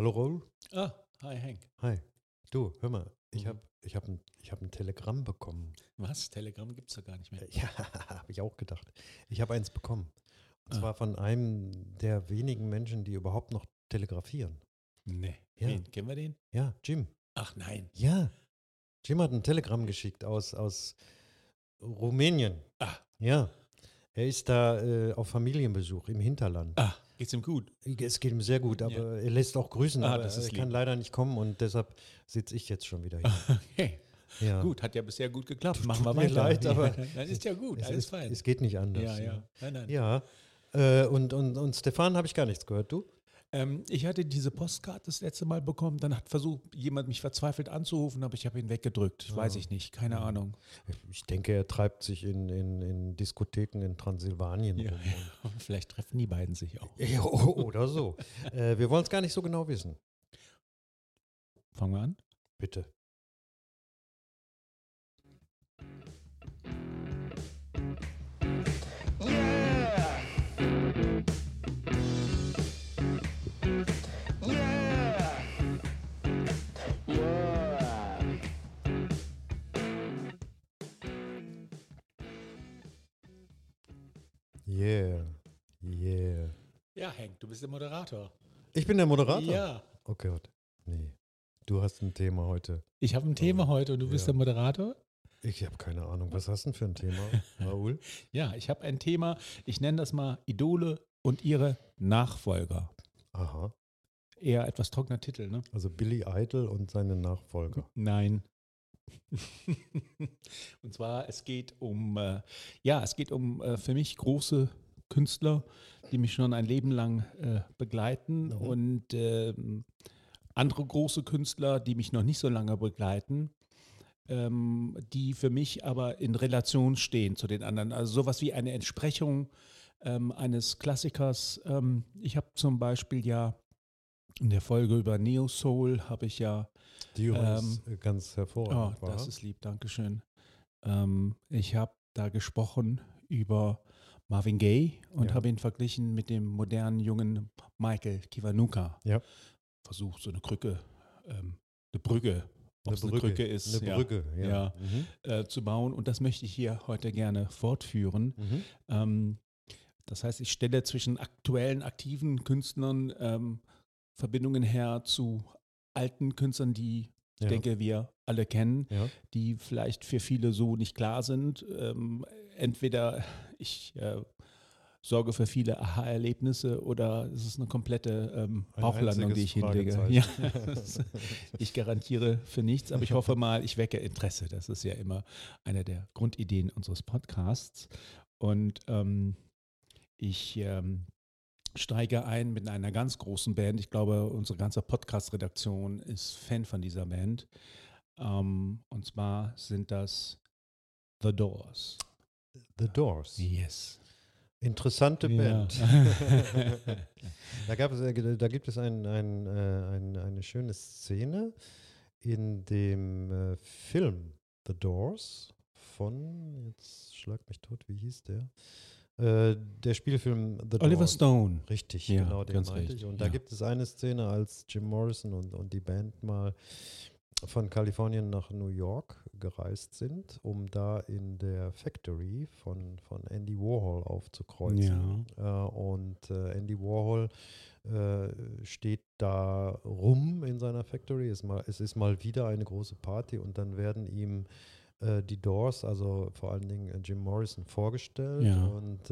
Hallo Raoul. Ah, hi Hank. Hi. Du, hör mal, ich Mhm. habe ich hab ein, ich hab ein Telegramm bekommen. Was? Telegram gibt es ja gar nicht mehr. Ja, habe ich auch gedacht. Ich habe eins bekommen. Und Ah. zwar von einem der wenigen Menschen, die überhaupt noch telegrafieren. Nee. Ja. Wen? Kennen wir den? Ja, Jim. Ach nein. Ja. Jim hat ein Telegramm geschickt aus, aus Rumänien. Ah. Ja. Er ist da äh, auf Familienbesuch im Hinterland. Ah, geht's ihm gut? Es geht ihm sehr gut, aber er lässt auch grüßen, Ah, aber das er kann lieb. leider nicht kommen und deshalb sitze ich jetzt schon wieder hier. Okay. Ja. Gut, hat ja bisher gut geklappt. Machen wir mir weiter. leid, aber Dann ist ja gut, Es, alles ist, fein. es geht nicht anders. ja, ja. Nein, nein. Ja. Äh, und, und, und Stefan habe ich gar nichts gehört. Du? Ähm, ich hatte diese Postkarte das letzte Mal bekommen. Dann hat versucht, jemand mich verzweifelt anzurufen, aber ich habe ihn weggedrückt. Weiß Ah. ich nicht. Keine Ja. Ahnung. Ich denke, er treibt sich in, in, in Diskotheken in Transsilvanien Ja, rum. ja. Vielleicht treffen die beiden sich auch. Ja, oder so. äh, wir wollen es gar nicht so genau wissen. Fangen wir an. Bitte. Hank, du bist der Moderator. Ich bin der Moderator? Ja. Oh Gott. Nee. Du hast ein Thema heute. Ich habe ein Thema heute und du bist Ja. der Moderator? Ich habe keine Ahnung. Was hast du denn für ein Thema, Raoul? Ja, ich habe ein Thema, ich nenne das mal Idole und ihre Nachfolger. Aha. Eher etwas trockener Titel, ne? Also Billy Idol und seine Nachfolger. Nein. und zwar, es geht um, äh, ja, es geht um äh, für mich große Künstler, die mich schon ein Leben lang äh, begleiten Mhm. und ähm, andere große Künstler, die mich noch nicht so lange begleiten, ähm, die für mich aber in Relation stehen zu den anderen. Also sowas wie eine Entsprechung ähm, eines Klassikers. Ähm, ich habe zum Beispiel ja in der Folge über Neo Soul habe ich ja Die übrigens äh, ganz Oh, hervorragend war. das ist lieb, Dankeschön. Ähm, ich habe da gesprochen über Marvin Gaye und Ja. habe ihn verglichen mit dem modernen jungen Michael Kiwanuka. Ja. Versucht so eine Krücke, ähm, eine Brücke, ob eine es eine Brücke, Krücke ist, Eine ja, Brücke, ja. Ja. Mhm. äh, zu bauen. Und das möchte ich hier heute gerne fortführen. Mhm. Ähm, das heißt, ich stelle zwischen aktuellen, aktiven Künstlern ähm, Verbindungen her zu alten Künstlern, die ich denke, wir alle kennen die vielleicht für viele so nicht klar sind. Ähm, entweder ich äh, sorge für viele Aha-Erlebnisse oder es ist eine komplette ähm, Ein Bauchlandung, die ich hinlege. Ja, ich garantiere für nichts, aber ich hoffe mal, ich wecke Interesse. Das ist ja immer eine der Grundideen unseres Podcasts. Und ähm, ich ähm, steige ein mit einer ganz großen Band. Ich glaube, unsere ganze Podcast-Redaktion ist Fan von dieser Band. Ähm, und zwar sind das The Doors. The Doors. Yes. Interessante Ja. Band. da, gab es, äh, da gibt es ein, ein, äh, ein, eine schöne Szene in dem äh, Film The Doors von, jetzt schlag mich tot, wie hieß der? Der Spielfilm The Oliver Doors. Stone. Richtig, Ja, genau, den ganz meinte richtig, ich. Und da ja. gibt es eine Szene, als Jim Morrison und, und die Band mal von Kalifornien nach New York gereist sind, um da in der Factory von, von Andy Warhol aufzukreuzen. Äh, und äh, Andy Warhol äh, steht da rum in seiner Factory. Es, mal, es ist mal wieder eine große Party und dann werden ihm die Doors, also vor allen Dingen Jim Morrison, vorgestellt. Ja. Und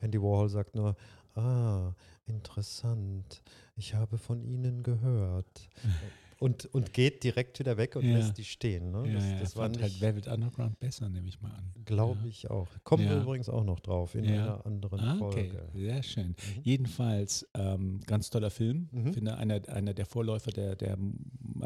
Andy Warhol sagt nur, ah, interessant, ich habe von Ihnen gehört. Und, und geht direkt wieder weg und Ja. lässt die stehen. Ne? Ja, das ja, das war halt nicht, Velvet Underground besser, nehme ich mal an. glaube ja. ich auch. Kommen wir Ja. übrigens auch noch drauf in Ja. einer anderen Ah, okay, Folge. sehr schön. Mhm. Jedenfalls ähm, ganz toller Film. Mhm. Ich finde einer, einer der Vorläufer der, der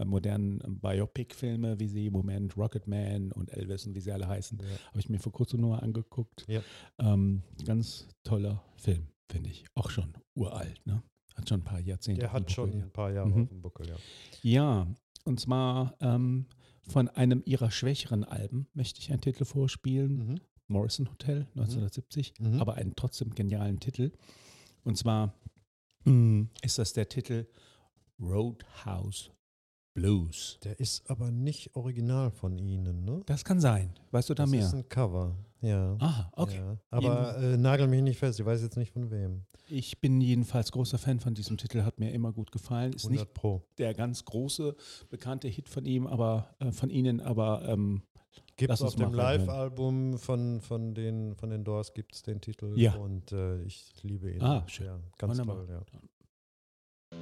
modernen Biopic-Filme, wie sie im Moment Rocketman und Elvis und wie sie alle heißen, Ja. habe ich mir vor kurzem nur mal angeguckt. Ja. Ähm, ganz toller Film, finde ich. Auch schon uralt, ne? Hat schon ein paar Jahrzehnte. Der hat schon Buckel, ein paar Jahre Mhm. auf dem Buckel, ja. ja. und zwar ähm, von einem ihrer schwächeren Alben möchte ich einen Titel vorspielen. Mhm. Morrison Hotel 1970, Mhm. aber einen trotzdem genialen Titel. Und zwar mh, ist das der Titel Roadhouse Blues. Der ist aber nicht original von Ihnen, ne? Das kann sein. Weißt du da das mehr? ist ein Cover, ja. Aha, okay. Ja. Aber äh, nagel mich nicht fest, ich weiß jetzt nicht von wem. Ich bin jedenfalls großer Fan von diesem Titel, hat mir immer gut gefallen. Ist 100 nicht Pro. der ganz große bekannte Hit von ihm, aber äh, von Ihnen, aber ähm, Gibt es auf dem. Live-Album von, von, den, von den Doors gibt es den Titel Ja. und äh, ich liebe ihn. Ah, schön. Ja, ganz Wunderbar. toll, ja.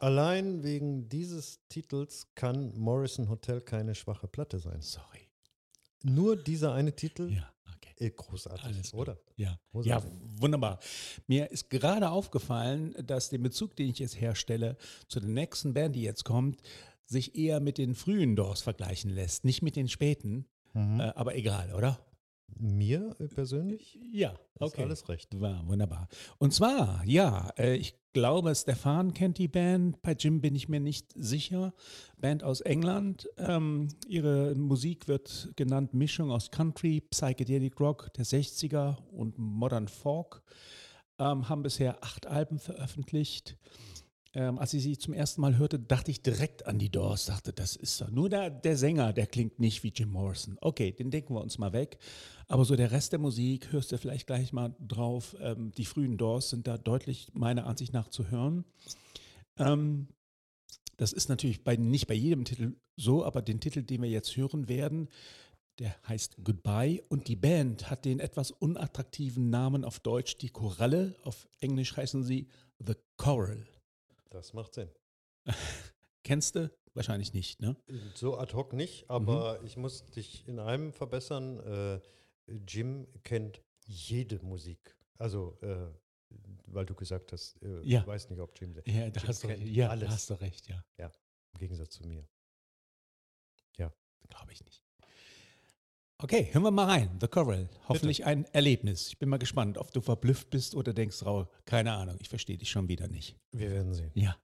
Allein wegen dieses Titels kann Morrison Hotel keine schwache Platte sein. Sorry. Nur dieser eine Titel, Ja, okay. äh, großartig, Alles oder? Ja. ja, Großartig. wunderbar. Mir ist gerade aufgefallen, dass der Bezug, den ich jetzt herstelle, zu der nächsten Band, die jetzt kommt, sich eher mit den frühen Doors vergleichen lässt, nicht mit den späten. Mhm. Äh, aber egal, oder? Mir persönlich Ja, ist okay. alles recht. War wunderbar. Und zwar, ja, äh, ich glaube, Stefan kennt die Band. Bei Jim bin ich mir nicht sicher. Band aus England. Ähm, ihre Musik wird genannt Mischung aus Country, Psychedelic Rock der 60er und Modern Folk. Ähm, haben bisher acht Alben veröffentlicht. Ähm, als ich sie zum ersten Mal hörte, dachte ich direkt an die Doors. Dachte, das ist doch nur der, der Sänger, der klingt nicht wie Jim Morrison. Okay, den denken wir uns mal weg. Aber so der Rest der Musik hörst du vielleicht gleich mal drauf. Ähm, die frühen Doors sind da deutlich meiner Ansicht nach zu hören. Ähm, das ist natürlich bei, nicht bei jedem Titel so, aber den Titel, den wir jetzt hören werden, der heißt Goodbye und die Band hat den etwas unattraktiven Namen auf Deutsch die Koralle, auf Englisch heißen sie The Coral. Das macht Sinn. Kennst du? Wahrscheinlich nicht, ne? So ad hoc nicht, aber ich muss dich in einem verbessern. Äh, Jim kennt jede Musik. Also, äh, weil du gesagt hast, äh, Ja. ich weiß nicht, ob Jim, Ja, da Jim hast, du, ja alles. da hast du recht, ja. im Gegensatz zu mir. Glaube ich nicht. Okay, hören wir mal rein. The Coral. Hoffentlich ein Erlebnis. Ich bin mal gespannt, ob du verblüfft bist oder denkst, Raul, keine Ahnung, ich verstehe dich schon wieder nicht. Wir werden sehen. Ja.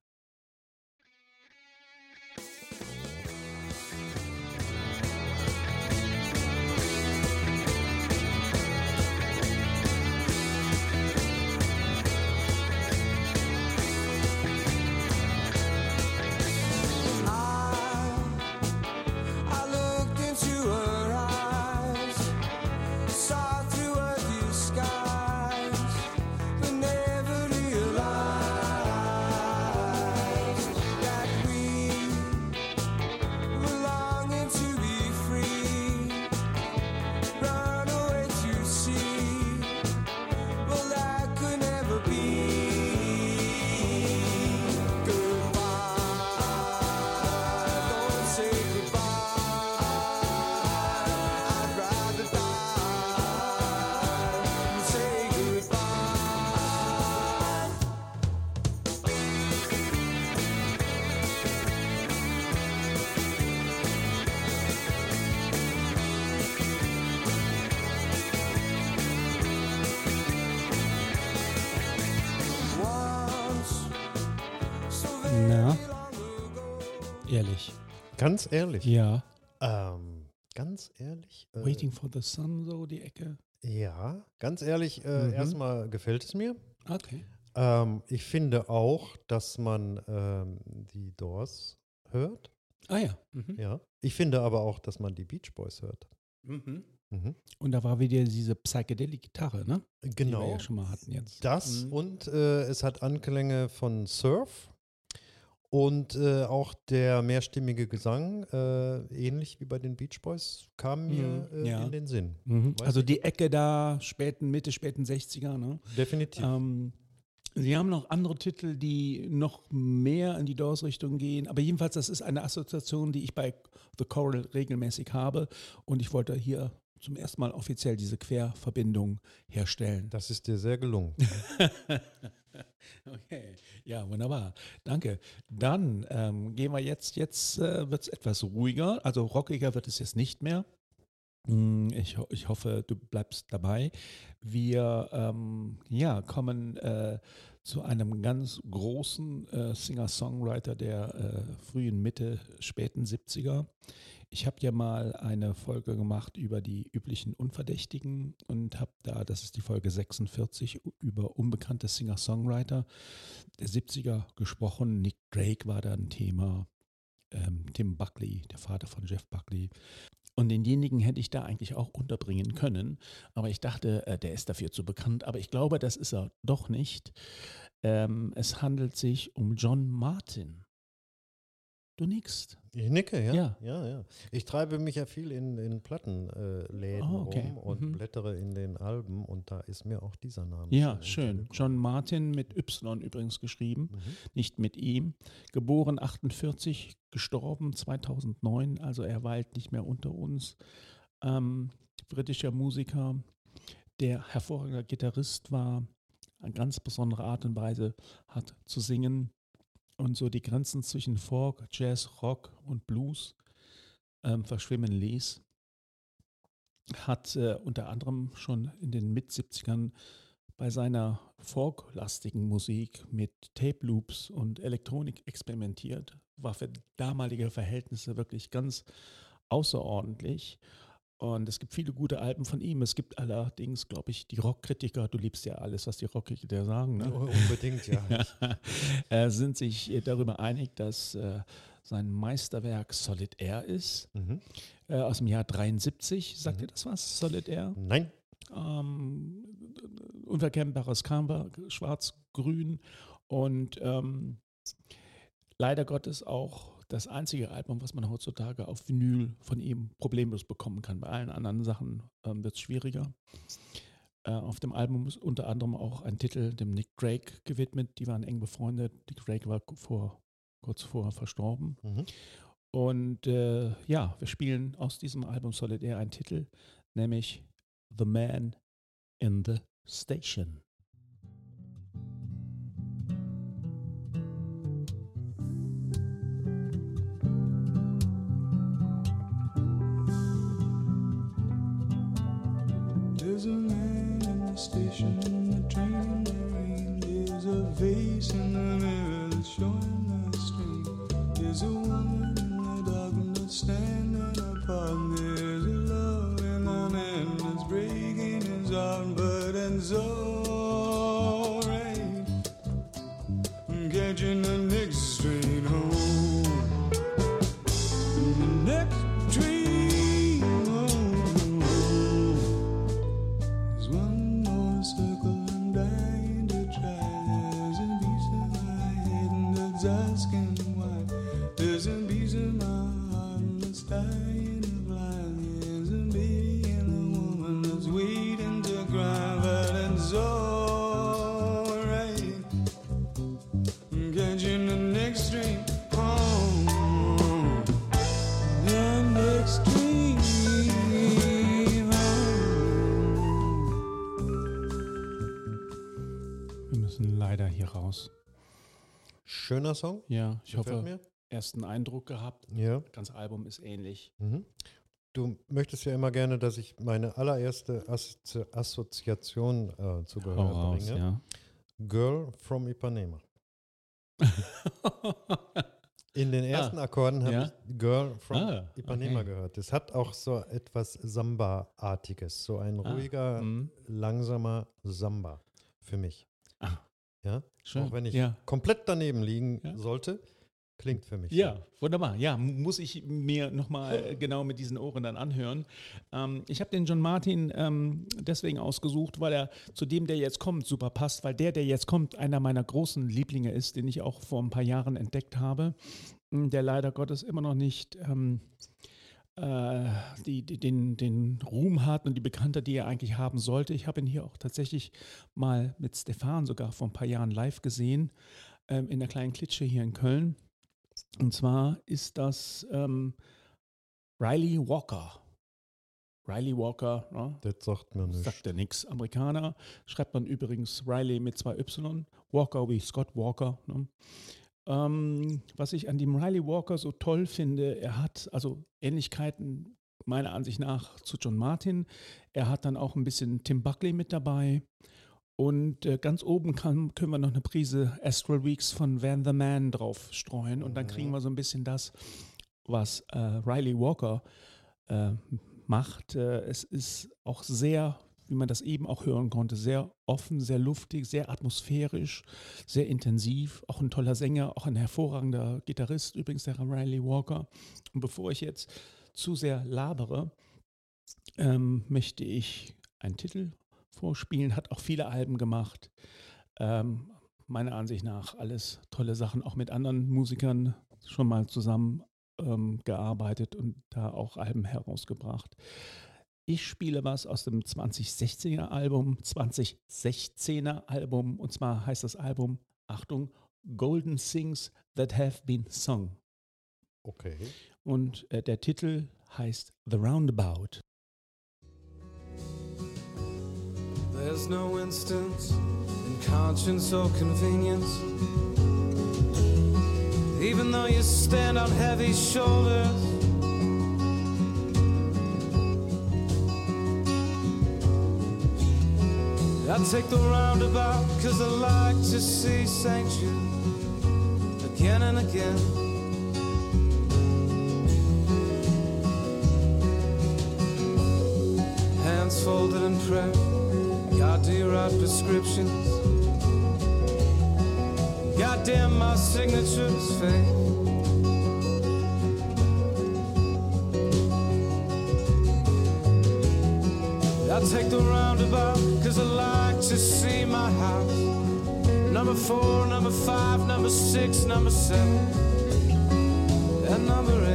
Ganz ehrlich. Ja. Ähm, ganz ehrlich. Äh, Waiting for the Sun, so die Ecke. Ja, ganz ehrlich, äh, Mhm. erstmal gefällt es mir. Okay. Ähm, ich finde auch, dass man ähm, die Doors hört. Ah ja. Mhm. Ja. Ich finde aber auch, dass man die Beach Boys hört. Mhm. Mhm. Und da war wieder diese Psychedelic-Gitarre, ne? Die wir Genau. ja schon mal hatten jetzt. Das Mhm. und äh, es hat Anklänge von Surf und äh, auch der mehrstimmige Gesang, äh, ähnlich wie bei den Beach Boys, kam mir Mhm, äh, ja. in den Sinn. Mhm. Also die Ecke da, späten, Mitte, späten 60er, ne? Definitiv. Ähm, Sie haben noch andere Titel, die noch mehr in die Doors-Richtung gehen. Aber jedenfalls, das ist eine Assoziation, die ich bei The Coral regelmäßig habe. Und ich wollte hier zum ersten Mal offiziell diese Querverbindung herstellen. Das ist dir sehr gelungen. Okay, ja, wunderbar. Danke. Dann ähm, gehen wir jetzt, jetzt äh, wird es etwas ruhiger, also rockiger wird es jetzt nicht mehr. Mm, Ich, ich hoffe, du bleibst dabei. Wir ähm, ja, kommen äh, zu einem ganz großen äh, Singer-Songwriter der äh, frühen Mitte, späten 70er. Ich habe ja mal eine Folge gemacht über die üblichen Unverdächtigen und habe da, das ist die Folge 46, u- über unbekannte Singer-Songwriter der 70er gesprochen. Nick Drake war da ein Thema, ähm, Tim Buckley, der Vater von Jeff Buckley. Und denjenigen hätte ich da eigentlich auch unterbringen können. Aber ich dachte, äh, der ist dafür zu bekannt. Aber ich glaube, das ist er doch nicht. Ähm, es handelt sich um John Martin. Du nickst. Ich nicke, ja? Ja. Ja, ja. Ich treibe mich ja viel in, in Plattenläden Läden Oh, okay. rum und Mhm. blättere in den Alben und da ist mir auch dieser Name. Ja, schön. John Martin mit Y übrigens geschrieben, Mhm. nicht mit ihm. Geboren 48, gestorben 2009, also er weilt nicht mehr unter uns. Ähm, britischer Musiker, der hervorragender Gitarrist war, eine ganz besondere Art und Weise hat zu singen und so die Grenzen zwischen Folk, Jazz, Rock und Blues ähm, verschwimmen ließ. Hat äh, unter anderem schon in den Mit-70ern bei seiner folklastigen Musik mit Tape Loops und Elektronik experimentiert. War für damalige Verhältnisse wirklich ganz außerordentlich. Und es gibt viele gute Alben von ihm. Es gibt allerdings, glaube ich, die Rockkritiker, du liebst ja alles, was die Rockkritiker sagen, ne? Oh, unbedingt, ja. äh, sind sich darüber einig, dass äh, sein Meisterwerk Solid Air ist, Mhm. äh, aus dem Jahr 73. Sagt Mhm. ihr das was? Solid Air? Nein. ähm, unverkennbares Camber, schwarz-grün und ähm, leider Gottes auch das einzige Album, was man heutzutage auf Vinyl von ihm problemlos bekommen kann. Bei allen anderen Sachen ähm, wird es schwieriger. Äh, auf dem Album ist unter anderem auch ein Titel dem Nick Drake gewidmet. Die waren eng befreundet. Nick Drake war vor, kurz vorher verstorben. Mhm. Und äh, ja, wir spielen aus diesem Album Solid Air einen Titel, nämlich The Man in the Station. Train in. There's a vase in the mirror that's showing the strain. There's a woman in the darkness standing apart. There's a love in the man that's breaking his heart, but alright. Schöner Song. Ja, ich Gefällt hoffe, mir. Ersten Eindruck gehabt. Ja. Das ganze Album ist ähnlich. Mhm. Du möchtest ja immer gerne, dass ich meine allererste Assozi Assoziation äh, zu Gehör Hau raus, bringe. ja. Girl from Ipanema. In den ersten Akkorden habe ja. ich Girl from Ah, Ipanema okay. gehört. Das hat auch so etwas Samba-artiges, so ein Ah, ruhiger, mhm. langsamer Samba für mich. Ah. Ja? Schön. Auch wenn ich ja. komplett daneben liegen Ja. sollte, klingt für mich. Ja, wunderbar. Ja, muss ich mir nochmal genau mit diesen Ohren dann anhören. Ähm, ich habe den John Martin ähm, deswegen ausgesucht, weil er zu dem, der jetzt kommt, super passt, weil der, der jetzt kommt, einer meiner großen Lieblinge ist, den ich auch vor ein paar Jahren entdeckt habe, m, der leider Gottes immer noch nicht ähm, äh, die, die, den, den Ruhm hat und die Bekanntheit, die er eigentlich haben sollte. Ich habe ihn hier auch tatsächlich mal mit Stefan sogar vor ein paar Jahren live gesehen, ähm, in der kleinen Klitsche hier in Köln. Und zwar ist das ähm, Riley Walker. Riley Walker, ja, Das sagt mir nichts. sagt er nichts. Amerikaner, schreibt man übrigens Riley mit zwei Y, Walker wie Scott Walker. Ne? Ähm, was ich an dem Riley Walker so toll finde, er hat also Ähnlichkeiten meiner Ansicht nach zu John Martin. Er hat dann auch ein bisschen Tim Buckley mit dabei. Und äh, ganz oben kann, können wir noch eine Prise Astral Weeks von Van the Man drauf streuen. Und dann kriegen wir so ein bisschen das, was äh, Riley Walker äh, macht. Äh, es ist auch sehr, wie man das eben auch hören konnte, sehr offen, sehr luftig, sehr atmosphärisch, sehr intensiv. Auch ein toller Sänger, auch ein hervorragender Gitarrist, übrigens der Riley Walker. Und bevor ich jetzt zu sehr labere, ähm, möchte ich einen Titel vorspielen. Hat auch viele Alben gemacht. Ähm, meiner Ansicht nach alles tolle Sachen, auch mit anderen Musikern schon mal zusammen ähm, gearbeitet und da auch Alben herausgebracht. Ich spiele was aus dem 2016er Album, 2016er Album, und zwar heißt das Album, Achtung, Golden Things That Have Been Sung. Okay. Und äh, der Titel heißt The Roundabout. There's no instance in conscience or convenience. Even though you stand on heavy shoulders. I take the roundabout cause I like to see. Jude again and again. Hands folded in prayer. God, do you write prescriptions? Goddamn, my signature's fake. I take the roundabout cause I like to see my house. Number four, number five, number six, number seven, and number eight.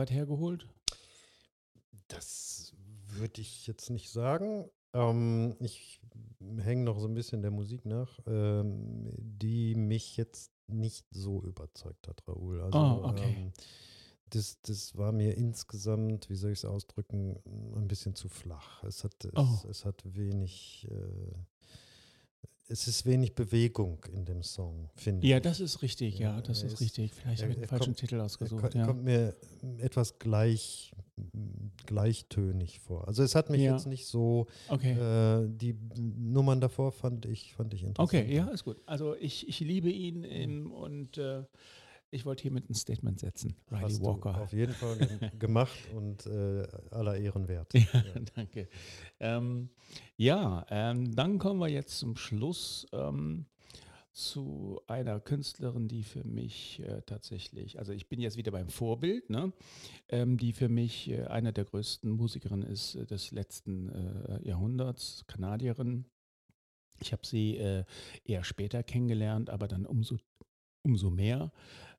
Weit hergeholt? Das würde ich jetzt nicht sagen. Ähm, ich hänge noch so ein bisschen der Musik nach, ähm, die mich jetzt nicht so überzeugt hat, Raoul. Also, Ah, okay. ähm, das, das war mir insgesamt, wie soll ich es ausdrücken, ein bisschen zu flach. Es hat, es, Oh. es hat wenig, äh, es ist wenig Bewegung in dem Song, finde Ja, ich. das ist richtig, ja, Ja, das er ist ist- richtig. Vielleicht er- habe ich den er falschen kommt- Titel Er ausgesucht. ko- Ja. kommt mir etwas gleich, gleichtönig vor. Also es hat mich Ja. jetzt nicht so, Okay. äh, die Nummern davor fand ich, fand ich interessant. Okay, ja, ist gut. Also ich, ich liebe ihn ähm, und äh, ich wollte hiermit ein Statement setzen. Riley Hast Walker. auf jeden Fall gem- gemacht und äh, aller Ehren wert. Ja, danke. Ähm, ja, ähm, dann kommen wir jetzt zum Schluss ähm, zu einer Künstlerin, die für mich äh, tatsächlich, also ich bin jetzt wieder beim Vorbild, ne? ähm, die für mich äh, einer der größten Musikerinnen ist äh, des letzten äh, Jahrhunderts, Kanadierin. Ich habe sie äh, eher später kennengelernt, aber dann umso, umso mehr.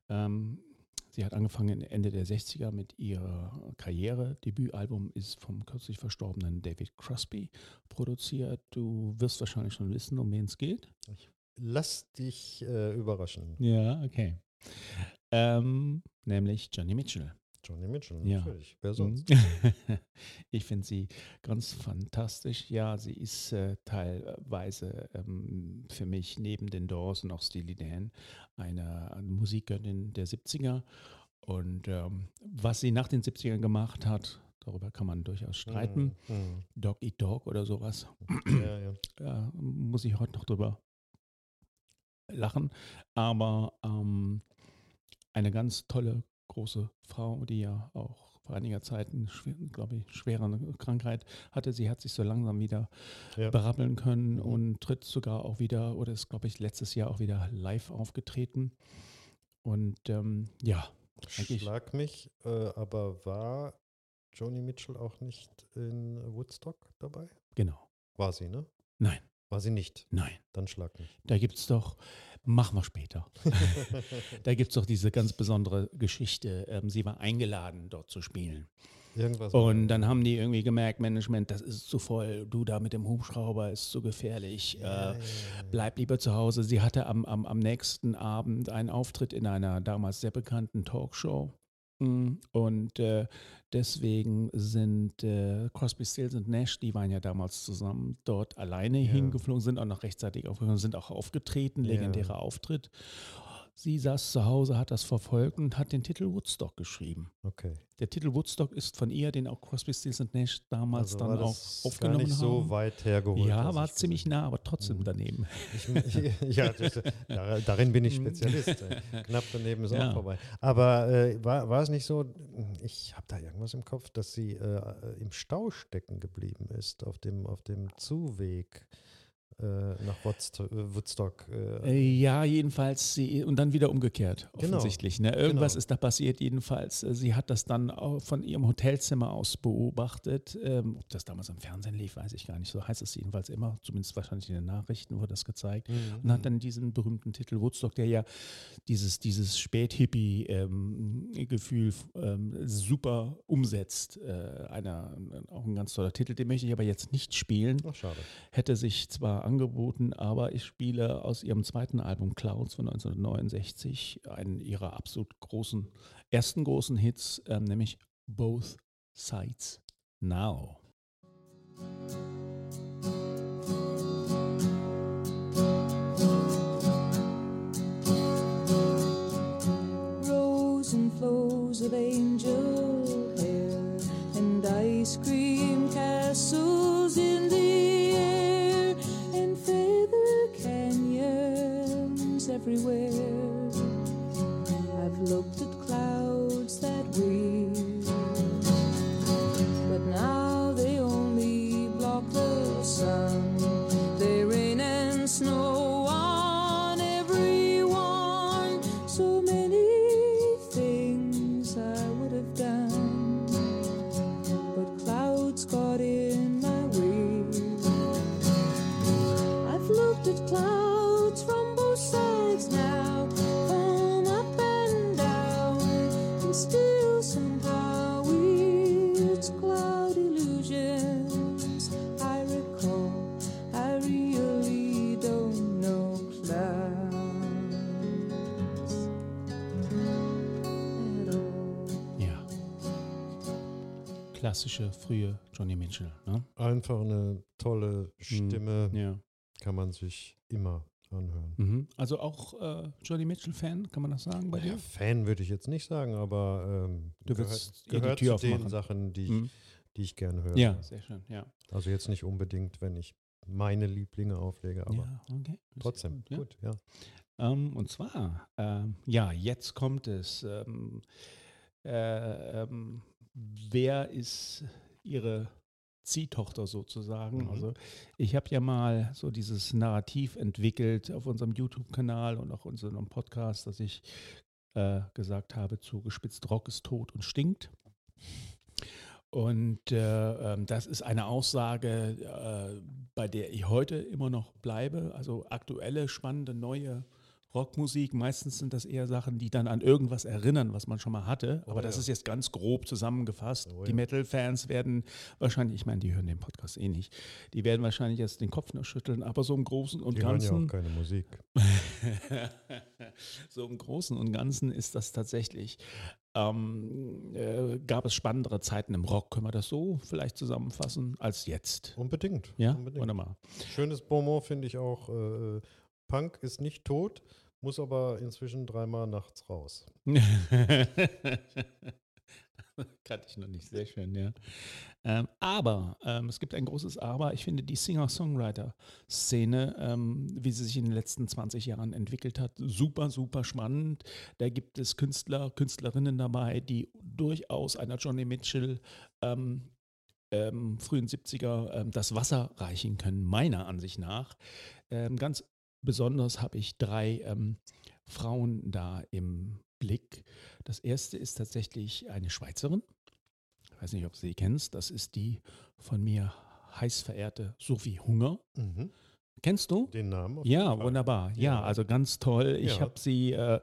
Ähm, Sie hat angefangen Ende der 60er mit ihrer Karriere. Debütalbum ist vom kürzlich verstorbenen David Crosby produziert. Du wirst wahrscheinlich schon wissen, um wen es geht. Lass dich äh, überraschen. Ja, okay. Ähm, nämlich Johnny Mitchell. Johnny Mitchell, Ja. natürlich. Wer sonst? ich finde sie ganz fantastisch. Ja, sie ist äh, teilweise ähm, für mich neben den Doors und auch Steely Dan eine Musikerin der 70er. Und ähm, was sie nach den 70ern gemacht hat, darüber kann man durchaus streiten. Mhm. Dog Eat Dog oder sowas. Mhm. Ja, ja. Ja, muss ich heute noch drüber lachen. Aber ähm, eine ganz tolle große Frau, die ja auch vor einiger Zeit eine, glaube ich, schwere Krankheit hatte. Sie hat sich so langsam wieder Ja. berappeln können Mhm. und tritt sogar auch wieder, oder ist, glaube ich, letztes Jahr auch wieder live aufgetreten. Und ähm, ja, Schlag mich, äh, aber war Joni Mitchell auch nicht in Woodstock dabei? genau. War sie, ne? Nein, War sie nicht. nein. Dann schlag mich. Da gibt es doch, machen wir später. Da gibt es doch diese ganz besondere Geschichte. Ähm, sie war eingeladen, dort zu spielen. Irgendwas. Und dann haben die irgendwie gemerkt, Management, das ist zu voll, du da mit dem Hubschrauber ist zu gefährlich. Ja, ja, äh, ja, ja. Bleib lieber zu Hause. Sie hatte am, am, am nächsten Abend einen Auftritt in einer damals sehr bekannten Talkshow. Und äh, deswegen sind äh, Crosby, Stills und Nash, die waren ja damals zusammen dort alleine Ja. hingeflogen, sind auch noch rechtzeitig aufgeflogen, sind auch aufgetreten, Ja. legendärer Auftritt. Sie saß zu Hause, hat das verfolgt und hat den Titel Woodstock geschrieben. Okay. Der Titel Woodstock ist von ihr, den auch Crosby, Stills und Nash damals Also dann auch aufgenommen gar nicht haben. so weit hergeholt. ja, war ich ziemlich nah, aber trotzdem Mhm. daneben. Ich, ich, ja, darin bin ich Mhm. Spezialist. Knapp daneben ist Ja. auch vorbei. Aber äh, war, war es nicht so, ich habe da irgendwas im Kopf, dass sie äh, im Stau stecken geblieben ist, auf dem, auf dem Zuweg nach Woodstock. Äh, Woodstock äh, Äh, Ja, jedenfalls sie und dann wieder umgekehrt, Genau, offensichtlich. Ne? Irgendwas genau. ist da passiert, jedenfalls. Äh, Sie hat das dann auch von ihrem Hotelzimmer aus beobachtet. Ähm, ob das damals im Fernsehen lief, weiß ich gar nicht. So heißt es jedenfalls immer, zumindest wahrscheinlich in den Nachrichten wurde das gezeigt. mhm. Und hat dann diesen berühmten Titel Woodstock, der ja dieses, dieses Spät-Hippie-Gefühl ähm, super umsetzt. Äh, einer, auch ein ganz toller Titel, den möchte ich aber jetzt nicht spielen Ach, schade. hätte sich zwar angeboten, aber ich spiele aus ihrem zweiten Album Clouds von 1969 einen ihrer absolut großen, ersten großen Hits, ähm, nämlich Both Sides Now. Rows and flows of angel Klassische frühe Johnny Mitchell. Ne? Einfach eine tolle Stimme, Ja. kann man sich immer anhören. Mhm. Also auch äh, Johnny Mitchell-Fan, kann man das sagen bei Ja, dir? Fan würde ich jetzt nicht sagen, aber ähm, Du gehört, die gehört Tür zu den aufmachen. Sachen, die ich, Mhm. die ich gerne höre. Ja, sehr schön. Ja, Also jetzt nicht unbedingt, wenn ich meine Lieblinge auflege, aber ja okay. Trotzdem. gut, ja. Gut, ja. Ähm, und zwar, ähm, ja, jetzt kommt es. Ähm, äh, ähm, wer ist Ihre Ziehtochter sozusagen? Mhm. Also ich habe ja mal so dieses Narrativ entwickelt auf unserem YouTube-Kanal und auch unserem Podcast, dass ich äh, gesagt habe, zugespitzt Rock ist tot und stinkt. Und äh, ähm, das ist eine Aussage, äh, bei der ich heute immer noch bleibe. Also aktuelle, spannende, neue Rockmusik. Meistens sind das eher Sachen, die dann an irgendwas erinnern, was man schon mal hatte. Aber Oh das ja. ist jetzt ganz grob zusammengefasst. Oh die ja. Metal-Fans werden wahrscheinlich, ich meine, die hören den Podcast eh nicht, die werden wahrscheinlich jetzt den Kopf nur schütteln, aber so im Großen und Die hören ja Ganzen. auch keine Musik. so im Großen und Ganzen ist das tatsächlich. Ähm, äh, gab es spannendere Zeiten im Rock, können wir das so vielleicht zusammenfassen, als jetzt? Unbedingt. Ja, unbedingt. wunderbar. Schönes Bonbon finde ich auch. Äh, Punk ist nicht tot, muss aber inzwischen dreimal nachts raus. Kannte ich noch nicht, sehr schön, ja. Ähm, aber, ähm, es gibt ein großes Aber, ich finde die Singer-Songwriter-Szene, ähm, wie sie sich in den letzten 20 Jahren entwickelt hat, super, super spannend. Da gibt es Künstler, Künstlerinnen dabei, die durchaus einer Johnny Mitchell ähm, ähm, frühen 70er ähm, das Wasser reichen können, meiner Ansicht nach. Ganz besonders habe ich drei ähm, Frauen da im Blick. Das erste ist tatsächlich eine Schweizerin. Ich weiß nicht, ob du sie kennst. Das ist die von mir heiß verehrte Sophie Hunger. Mhm. Kennst du? Den Namen? Ja, wunderbar. Ja, Ja. also ganz toll. Ich Ja. habe sie äh,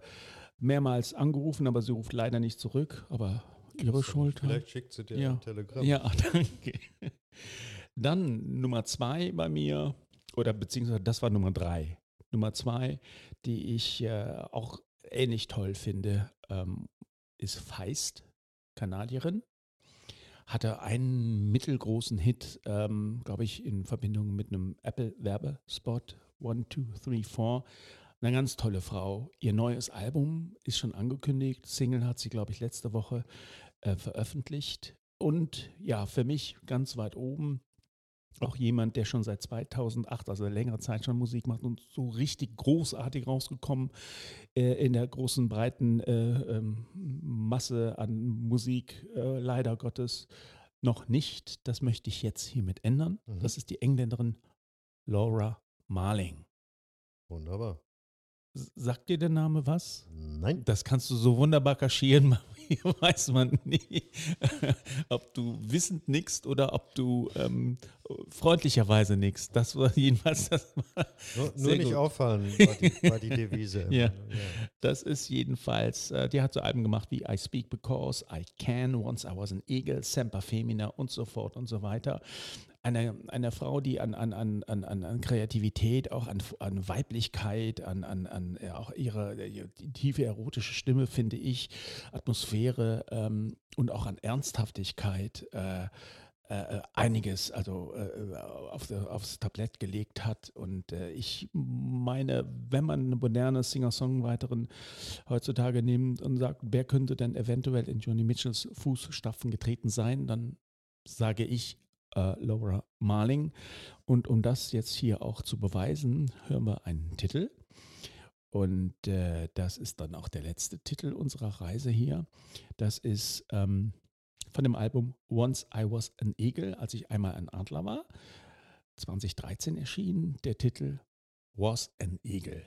mehrmals angerufen, aber sie ruft leider nicht zurück. Aber ihre Schuld. Vielleicht schickt sie dir Ja. ein Telegramm. Ja, danke. Dann Nummer zwei bei mir, oder beziehungsweise das war Nummer drei. Nummer zwei, die ich äh, auch ähnlich toll finde, ähm, ist Feist, Kanadierin. Hatte einen mittelgroßen Hit, ähm, glaube ich, in Verbindung mit einem Apple-Werbespot. One, two, three, four. Eine ganz tolle Frau. Ihr neues Album ist schon angekündigt. Single hat sie, glaube ich, letzte Woche äh, veröffentlicht. Und ja, für mich ganz weit oben auch jemand, der schon seit 2008, also längere Zeit schon Musik macht und so richtig großartig rausgekommen äh, in der großen, breiten äh, ähm, Masse an Musik, äh, leider Gottes noch nicht. Das möchte ich jetzt hiermit ändern. Mhm. Das ist die Engländerin Laura Marling. Wunderbar. Sagt dir der Name was? Nein. Das kannst du so wunderbar kaschieren, hier weiß man nie, ob du wissend nickst oder ob du ähm, freundlicherweise nickst. Das war jedenfalls das. War, Nur, nur nicht gut. auffallen, war die, war die Devise. immer. Ja. Das ist jedenfalls, äh, die hat so Alben gemacht wie I Speak Because, I Can, Once I Was an Eagle, Semper Femina und so fort und so weiter. Eine, eine Frau, die an, an, an, an, an Kreativität, auch an, an Weiblichkeit, an, an, an ja, auch ihre äh, tiefe erotische Stimme, finde ich, Atmosphäre ähm, und auch an Ernsthaftigkeit äh, äh, einiges also äh, auf, aufs Tablett gelegt hat. Und äh, ich meine, wenn man eine moderne Singer-Songwriterin heutzutage nimmt und sagt, wer könnte denn eventuell in Johnny Mitchells Fußstapfen getreten sein, dann sage ich äh, Laura Marling. Und um das jetzt hier auch zu beweisen, hören wir einen Titel. Und äh, das ist dann auch der letzte Titel unserer Reise hier. Das ist ähm, von dem Album Once I Was an Eagle, als ich einmal ein Adler war. 2013 erschienen der Titel Was an Eagle.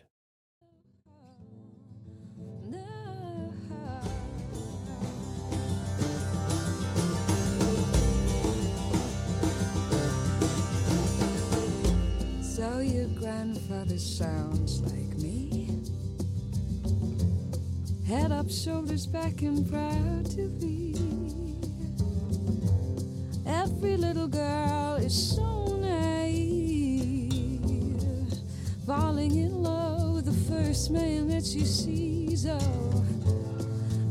So your grandfather sounds like me. Head up, shoulders back, and proud to be. Every little girl is so naive, falling in love with the first man that she sees. Oh,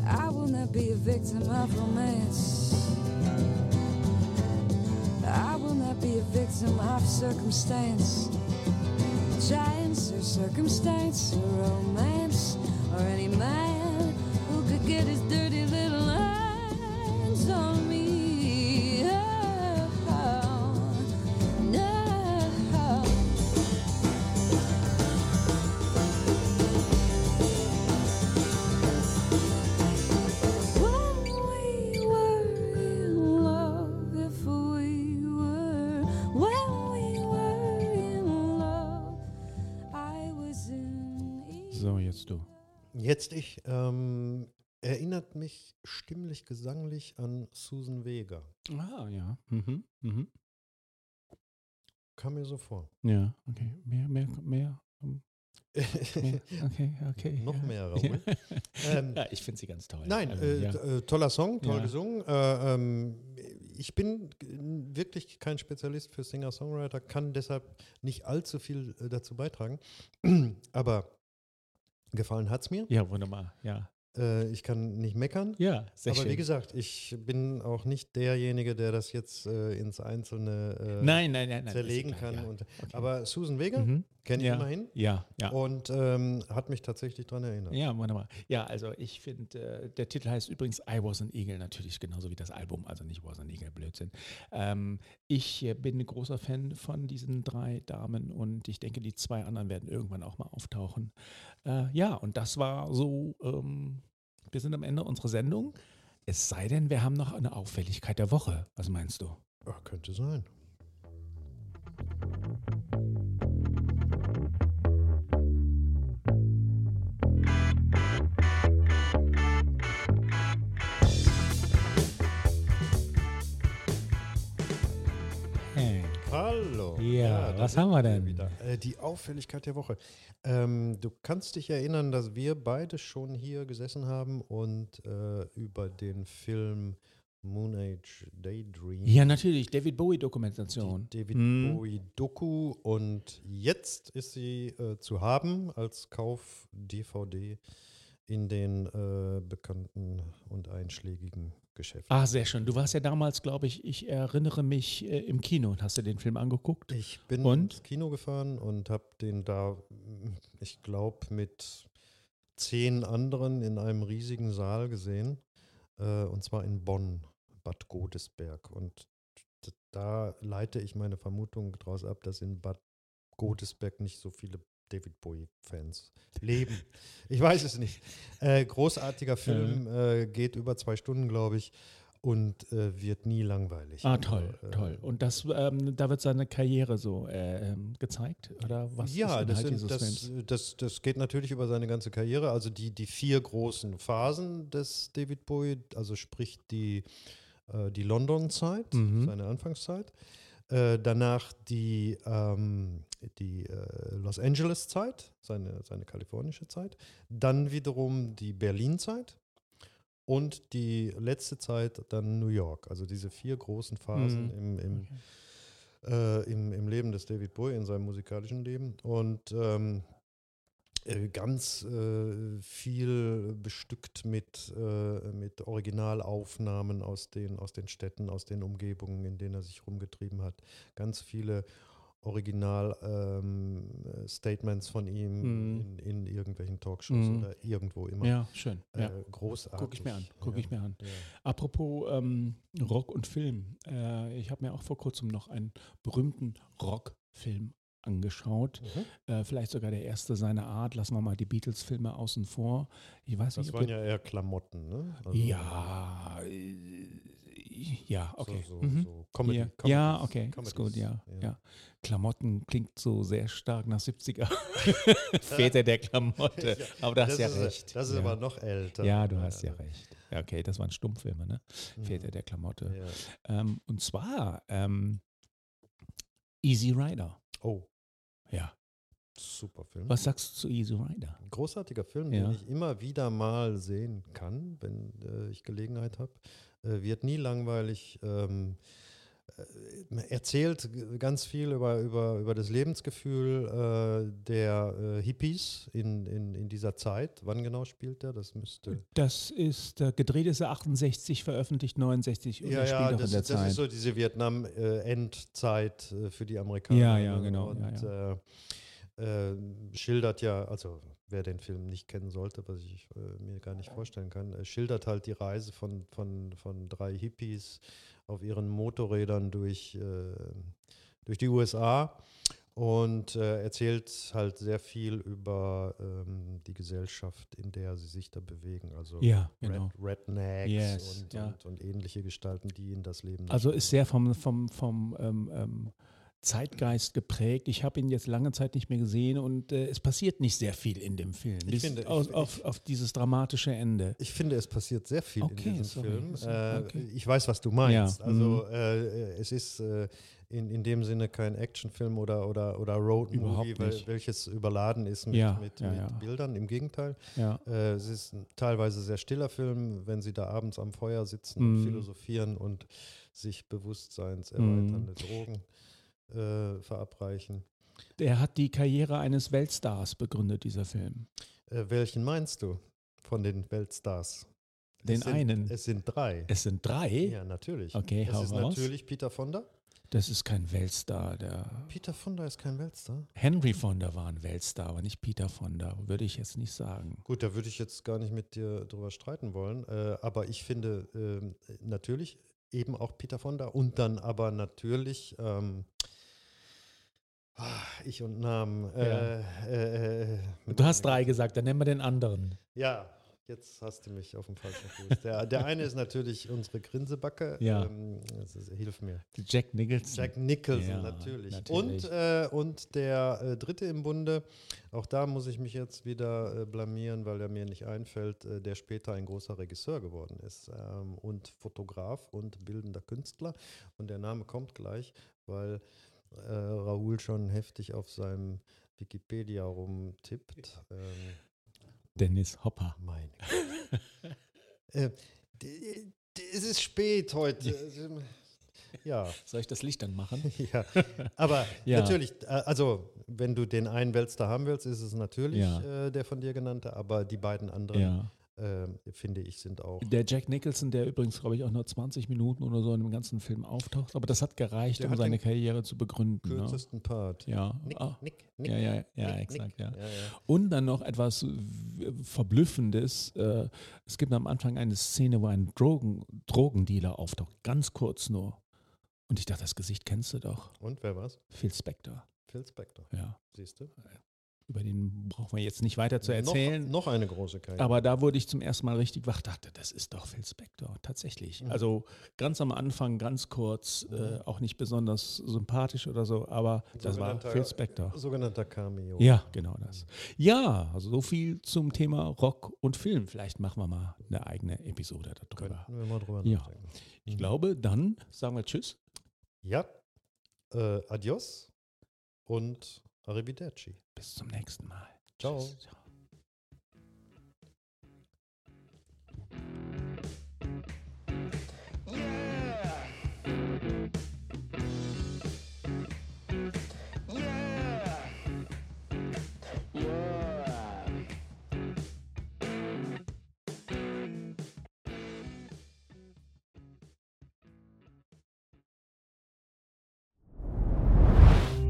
I will not be a victim of romance. I will not be a victim of circumstance. Chance or circumstance or romance or any man who could get his dirty Jetzt ich. Ähm, erinnert mich stimmlich, gesanglich an Susan Vega. Ah, ja. Mhm. Mhm. Kam mir so vor. Ja, okay. Mehr, mehr, mehr. ähm, mehr. Okay, okay. Noch ja. mehr, Raoul. Ähm, ja, ich finde sie ganz toll. Nein, Also, äh, ja. äh, toller Song, toll Ja. gesungen. Äh, ähm, ich bin wirklich kein Spezialist für Singer-Songwriter, kann deshalb nicht allzu viel äh, dazu beitragen. Aber gefallen hat es mir. ja, wunderbar. Ja. Äh, ich kann nicht meckern. Ja, sehr aber schön. wie gesagt, ich bin auch nicht derjenige, der das jetzt äh, ins Einzelne äh, nein, nein, nein, nein. zerlegen kann. ja. Und, Okay. Aber Susan Vega Mhm. kenne ich Ja. immerhin Ja, ja. und ähm, hat mich tatsächlich daran erinnert. Ja, wunderbar. Ja, also ich finde, äh, der Titel heißt übrigens I Was an Eagle, natürlich genauso wie das Album, also nicht Was an Eagle, Blödsinn. Ähm, ich äh, bin ein großer Fan von diesen drei Damen und ich denke, die zwei anderen werden irgendwann auch mal auftauchen. Äh, ja, und das war so, ähm, wir sind am Ende unserer Sendung. Es sei denn, wir haben noch eine Auffälligkeit der Woche. Was meinst du? Ja, könnte sein. Hallo. Ja, da was haben wir denn? Wieder. Äh, die Auffälligkeit der Woche. Ähm, du kannst dich erinnern, dass wir beide schon hier gesessen haben und äh, über den Film Moon Age Daydream, Ja, natürlich, David die Bowie-Dokumentation. David Mhm. Bowie Doku und jetzt ist sie äh, zu haben als Kauf-DVD in den äh, bekannten und einschlägigen Geschäften. Ah, sehr schön. Du warst ja damals, glaube ich, ich erinnere mich, äh, im Kino und hast dir den Film angeguckt. Ich bin Und? ins Kino gefahren und habe den da, ich glaube, mit zehn anderen in einem riesigen Saal gesehen. Äh, und zwar in Bonn, Bad Godesberg. Und da leite ich meine Vermutung daraus ab, dass in Bad Godesberg nicht so viele David Bowie-Fans leben. Ich weiß es nicht. Äh, großartiger Film, äh, geht über zwei Stunden, glaube ich, und äh, wird nie langweilig. Ah, Also, toll, äh, toll. Und das, ähm, da wird seine Karriere so äh, ähm, gezeigt? Oder was ja, ist das, sind, das, das, das geht natürlich über seine ganze Karriere. Also die, die vier großen Phasen des David Bowie, also sprich die, äh, die London-Zeit, Mhm. seine Anfangszeit. Äh, danach die, ähm, die äh, Los Angeles-Zeit, seine, seine kalifornische Zeit. Dann wiederum die Berlin-Zeit. Und die letzte Zeit dann New York. Also diese vier großen Phasen Mhm. im, im, Okay. äh, im, im Leben des David Bowie, in seinem musikalischen Leben. Und ähm, äh, ganz äh, viel bestückt mit, äh, mit Originalaufnahmen aus den, aus den Städten, aus den Umgebungen, in denen er sich rumgetrieben hat. Ganz viele Original-Statements von ihm Mhm. in, in irgendwelchen Talkshows Mhm. oder irgendwo immer. Ja, schön. Äh, Ja. großartig. Gucke ich mir an. Gucke ja. ich mir an. Ja. Apropos ähm, Rock und Film. Äh, ich habe mir auch vor kurzem noch einen berühmten Rockfilm angeschaut. Mhm. Äh, vielleicht sogar der erste seiner Art. Lassen wir mal die Beatles-Filme außen vor. Ich weiß Das nicht, waren ja eher Klamotten, ne? Also, ja, äh, ja, okay. So, so, Mhm. so Comedy, ja, Comedies, ja, okay, ist Comedies, gut, ja, ja. Klamotten klingt so sehr stark nach 70er. Väter der Klamotte. Ja, aber du hast ja ist, recht. Das ist ja. aber noch älter. Ja, du hast ja recht. Ja, okay, das waren Stummfilme, ne? Mhm. Väter der Klamotte. Ja. Ähm, und zwar ähm, Easy Rider. Oh, Ja. super Film. Was sagst du zu Easy Rider? Ein großartiger Film, Ja. den ich immer wieder mal sehen kann, wenn äh, ich Gelegenheit habe. Äh, wird nie langweilig. Ähm, äh, erzählt ganz viel über, über, über das Lebensgefühl äh, der äh, Hippies in, in, in dieser Zeit. Wann genau spielt er? Das müsste. Das ist äh, gedreht ist er 68, veröffentlicht 69 und Ja, ja, das, das Zeit. ist so diese Vietnam-Endzeit äh, für die Amerikaner. Ja, ja, genau, Und ja, Äh, äh, schildert ja, also wer den Film nicht kennen sollte, was ich äh, mir gar nicht vorstellen kann, äh, schildert halt die Reise von, von, von drei Hippies auf ihren Motorrädern durch, äh, durch die USA und äh, erzählt halt sehr viel über ähm, die Gesellschaft, in der sie sich da bewegen. Also ja, genau. Red, Rednecks Yes, und, ja. und, und ähnliche Gestalten, die in das Leben. Also ist sehr vom, vom, vom ähm, ähm, Zeitgeist geprägt. Ich habe ihn jetzt lange Zeit nicht mehr gesehen und äh, es passiert nicht sehr viel in dem Film. Ich Bis finde, ich- auf, auf, auf dieses dramatische Ende. Ich finde, es passiert sehr viel Okay, in diesem sorry. Film. So, Äh, okay. Ich weiß, was du meinst. Ja, Also mhm. äh, es ist äh, in, in dem Sinne kein Actionfilm oder, oder, oder Road-Movie, wel, welches überladen ist mit, Ja, mit, ja, mit. Bildern. Im Gegenteil. Äh, es ist ein teilweise sehr stiller Film, wenn sie da abends am Feuer sitzen Mhm. und philosophieren und sich bewusstseinserweiternde Drogen äh, verabreichen. Der hat die Karriere eines Weltstars begründet, dieser Film. Äh, welchen meinst du? von den Weltstars. Den es sind, einen. Es sind drei. Es sind drei. ja, natürlich. Okay, hau ist raus. natürlich Peter Fonda. Das ist kein Weltstar. Der Peter Fonda ist kein Weltstar. Henry Fonda war ein Weltstar, aber nicht Peter Fonda, würde ich jetzt nicht sagen. Gut, da würde ich jetzt gar nicht mit dir drüber streiten wollen. Äh, aber ich finde ähm, natürlich eben auch Peter Fonda und dann aber natürlich ähm, ich und Namen. Äh, äh, äh, Du hast drei gesagt, dann nennen wir den anderen. Ja, jetzt hast du mich auf dem falschen Fuß. Der, der eine ist natürlich unsere Grinsebacke. Ja. Ähm, ist, hilf mir. Jack Nicholson. Jack Nicholson, Ja, natürlich. natürlich. Und, äh, und der äh, dritte im Bunde, auch da muss ich mich jetzt wieder äh, blamieren, weil er mir nicht einfällt, der später ein großer Regisseur geworden ist ähm, und Fotograf und bildender Künstler. Und der Name kommt gleich, weil äh, Raoul schon heftig auf seinem Wikipedia rumtippt. Ähm, Dennis Hopper. meine äh, es ist spät heute. ja. Soll ich das Licht dann machen? Ja, aber Ja. natürlich, äh, also wenn du den einen Weltstar haben willst, ist es natürlich Ja. äh, der von dir genannte, aber die beiden anderen, Ja. Äh, finde ich, sind auch. Der Jack Nicholson, der übrigens, glaube ich, auch nur 20 Minuten oder so in dem ganzen Film auftaucht, aber das hat gereicht, um seine Karriere zu begründen. Ne? kürzesten Part. Ja. Nick, Ah. Nick, Nick. Ja, ja, ja, Nick, exakt, ja. ja, ja. Und dann noch etwas Verblüffendes. Äh, es gibt am Anfang eine Szene, wo ein Drogen, Drogendealer auftaucht, ganz kurz nur. Und ich dachte, das Gesicht kennst du doch. Und wer war's? Phil Spector. Phil Spector, Ja. siehst du? Über den brauchen wir jetzt nicht weiter zu erzählen. Noch, noch eine große Karriere. Aber da wurde ich zum ersten Mal richtig wach, dachte, das ist doch Phil Spector, tatsächlich. Mhm. Also ganz am Anfang, ganz kurz, äh, auch nicht besonders sympathisch oder so, aber das war Phil Spector. Sogenannter Cameo. Ja, genau das. Ja, also so viel zum Thema Rock und Film. Vielleicht machen wir mal eine eigene Episode darüber. Könnten wir mal drüber Ja. nachdenken. Ich glaube, dann sagen wir Tschüss. Ja, äh, adios und arrivederci. Bis zum nächsten Mal. Ciao. Tschüss.